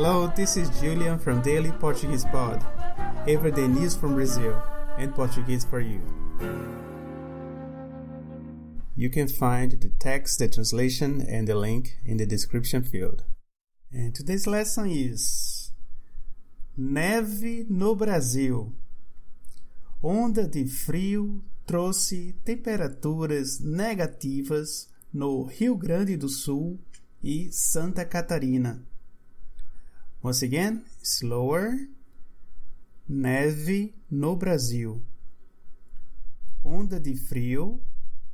Hello, this is Julian from Daily Portuguese Pod. Everyday news from Brazil and Portuguese for you. You can find the text, the translation, and the link in the description field. And today's lesson is Neve no Brasil. Onda de frio trouxe temperaturas negativas no Rio Grande do Sul e Santa Catarina. Once again, slower. Neve no Brasil. Onda de frio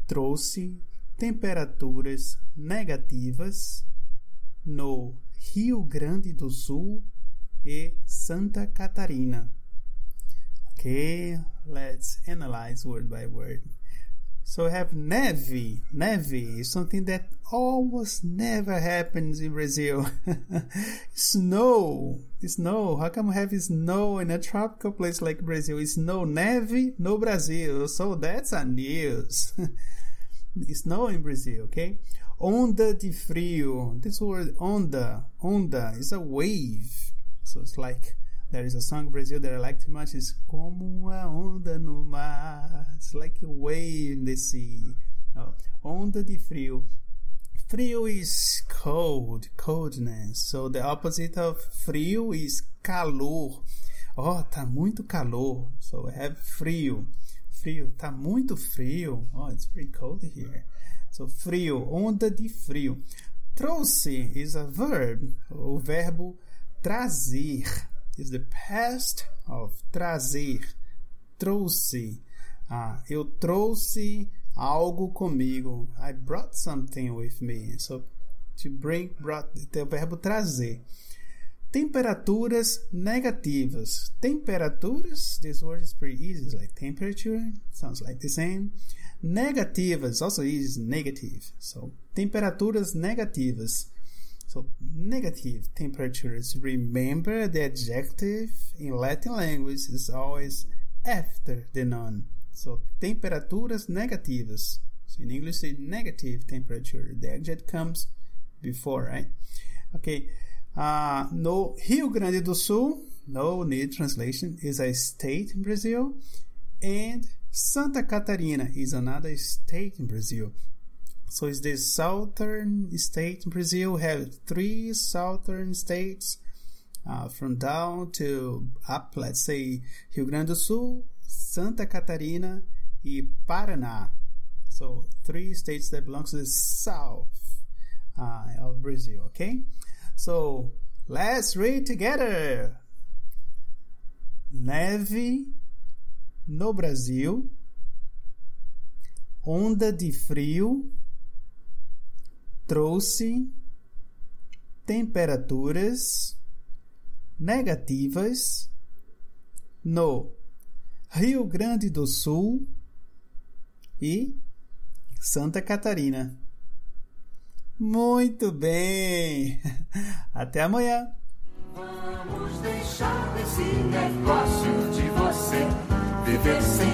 trouxe temperaturas negativas no Rio Grande do Sul e Santa Catarina. Okay, let's analyze word by word. So we have neve. Neve is something that almost never happens in Brazil. snow. Snow. How come we have snow in a tropical place like Brazil? It's Snow. Neve no Brazil. So that's a news. snow in Brazil, okay? Onda de frio. This word onda. Onda is a wave. So it's like there is a song Brazil that I like too much. It's como uma onda no mar. It's like a wave in the sea. Oh, onda de frio. Frio is cold, coldness. So the opposite of frio is calor. Oh, tá muito calor. So I have frio. Frio, tá muito frio. Oh, it's very cold here. So frio, onda de frio. Trouxe is a verb, o verbo trazer is the past of trazer. Trouxe. Ah, eu trouxe algo comigo. I brought something with me. So to bring brought é o verbo trazer. Temperaturas negativas. Temperaturas, this word is pretty easy. It's like temperature, sounds like the same. Negativas also is negative. So temperaturas negativas. So negative temperatures. Remember the adjective in Latin language is always after the noun. So temperaturas negativas. So in English say negative temperature. The adjective comes before, right? Okay. Uh, no Rio Grande do Sul, no need translation, is a state in Brazil. And Santa Catarina is another state in Brazil. So it's the southern state in Brazil. Have three southern states uh, from down to up, let's say Rio Grande do Sul, Santa Catarina, e Paraná. So three states that belong to the south uh, of Brazil. Okay, so let's read together. Neve no Brasil, onda de frio trouxe temperaturas negativas no Rio Grande do Sul e Santa Catarina. Muito bem! Até amanhã! Vamos deixar esse negócio de você viver sem